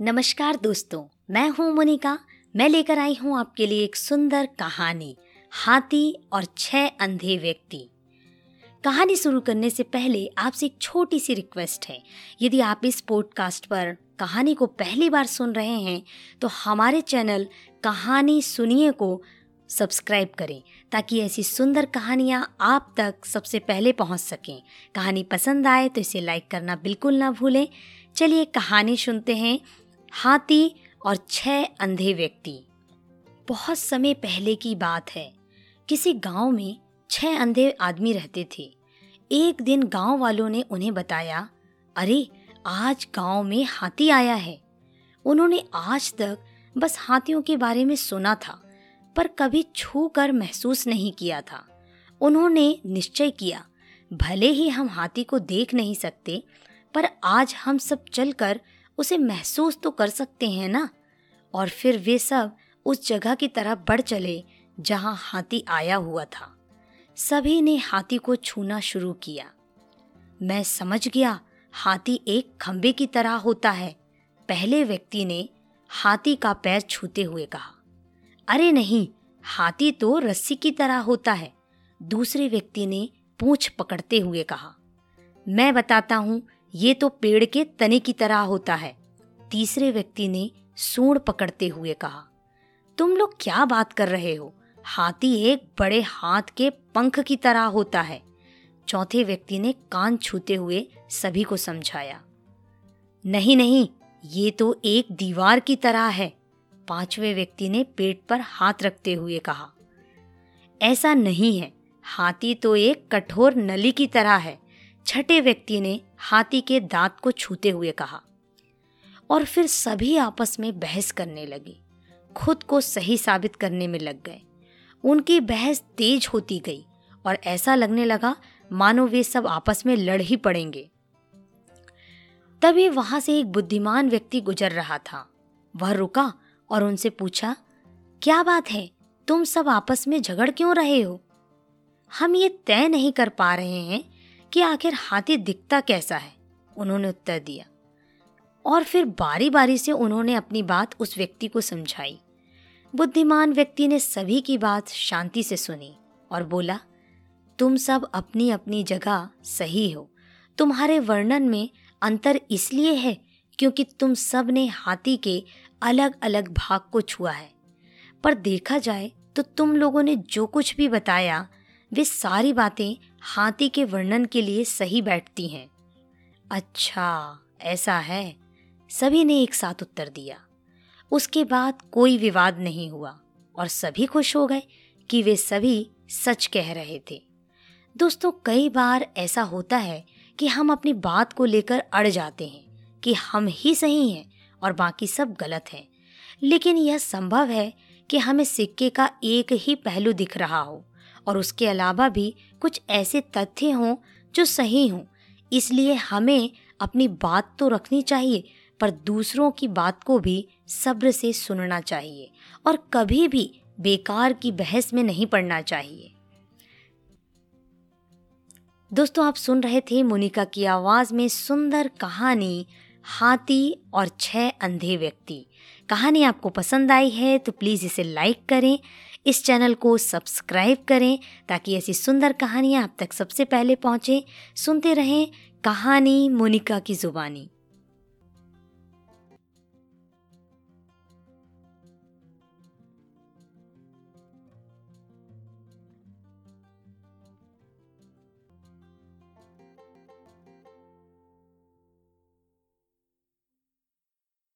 नमस्कार दोस्तों, मैं हूँ मोनिका। मैं लेकर आई हूँ आपके लिए एक सुंदर कहानी, हाथी और छह अंधे व्यक्ति। कहानी शुरू करने से पहले आपसे एक छोटी सी रिक्वेस्ट है। यदि आप इस पॉडकास्ट पर कहानी को पहली बार सुन रहे हैं तो हमारे चैनल कहानी सुनिए को सब्सक्राइब करें, ताकि ऐसी सुंदर कहानियाँ आप तक सबसे पहले पहुँच सकें। कहानी पसंद आए तो इसे लाइक करना बिल्कुल ना भूलें। चलिए कहानी सुनते हैं। हाथी और छह अंधे व्यक्ति। बहुत समय पहले की बात है। किसी गाँव में छह अंधे आदमी रहते थे। एक दिन गाँव वालों ने उन्हें बताया, अरे, आज गाँव में हाथी आया है। उन्होंने आज तक बस हाथियों के बारे में सुना था, पर कभी छू कर महसूस नहीं किया था। उन्होंने निश्चय किया, भले ही हम हाथी को देख नहीं सकते, पर आज हम सब चलकर उसे महसूस तो कर सकते हैं ना? और फिर वे सब उस जगह की तरफ़ बढ़ चले, जहाँ हाथी आया हुआ था। सभी ने हाथी को छूना शुरू किया। मैं समझ गया, हाथी एक खंबे की तरह होता है। पहले व्यक्ति ने हाथी का पैर छूते हुए कहा। अरे नहीं, हाथी तो रस्सी की तरह होता है। दूसरे व्यक्ति ने पूछ पकड़ते हुए कहा। मैं बताता हूँ ये तो पेड़ के तने की तरह होता है। तीसरे व्यक्ति ने सूंड पकड़ते हुए कहा, तुम लोग क्या बात कर रहे हो? हाथी एक बड़े हाथ के पंख की तरह होता है। चौथे व्यक्ति ने कान छूते हुए सभी को समझाया, नहीं नहीं, ये तो एक दीवार की तरह है। पाँचवें व्यक्ति ने पेट पर हाथ रखते हुए कहा, ऐसा नहीं है। हाथी तो एक कठोर नली की तरह है। छठे व्यक्ति ने हाथी के दांत को छूते हुए कहा और फिर सभी आपस में बहस करने लगे। खुद को सही साबित करने में लग गए। उनकी बहस तेज होती गई और ऐसा लगने लगा, मानो वे सब आपस में लड़ ही पड़ेंगे। तभी वहाँ से एक बुद्धिमान व्यक्ति गुजर रहा था। वह रुका और उनसे पूछा, क्या बात है? तुम सब आपस में झगड़ क्यों रहे हो? हम ये तय नहीं कर पा रहे हैं कि आखिर हाथी दिखता कैसा है? उन्होंने उत्तर दिया। और फिर बारी बारी से उन्होंने अपनी बात उस व्यक्ति को समझाई। बुद्धिमान व्यक्ति ने सभी की बात शांति से सुनी और बोला, तुम सब अपनी अपनी जगह सही हो। तुम्हारे वर्णन में अंतर इसलिए है क्योंकि तुम सबने हाथी के अलग अलग भाग को छुआ है। पर देखा जाए तो तुम लोगों ने जो कुछ भी बताया वे सारी बातें हाथी के वर्णन के लिए सही बैठती हैं। अच्छा ऐसा है। सभी ने एक साथ उत्तर दिया। उसके बाद कोई विवाद नहीं हुआ और सभी खुश हो गए कि वे सभी सच कह रहे थे। दोस्तों, कई बार ऐसा होता है कि हम अपनी बात को लेकर अड़ जाते हैं कि हम ही सही हैं और बाकी सब गलत हैं। लेकिन यह संभव है कि हमें सिक्के का एक ही पहलू दिख रहा हो। और उसके अलावा भी कुछ ऐसे तथ्य हों जो सही हों। इसलिए हमें अपनी बात तो रखनी चाहिए, पर दूसरों की बात को भी सब्र से सुनना चाहिए और कभी भी बेकार की बहस में नहीं पड़ना चाहिए। दोस्तों, आप सुन रहे थे मोनिका की आवाज़ में सुंदर कहानी हाथी और छह अंधे व्यक्ति। कहानी आपको पसंद आई है तो प्लीज़ इसे लाइक करें, इस चैनल को सब्सक्राइब करें ताकि ऐसी सुंदर कहानियाँ आप तक सबसे पहले पहुँचें। सुनते रहें कहानी मोनिका की ज़ुबानी।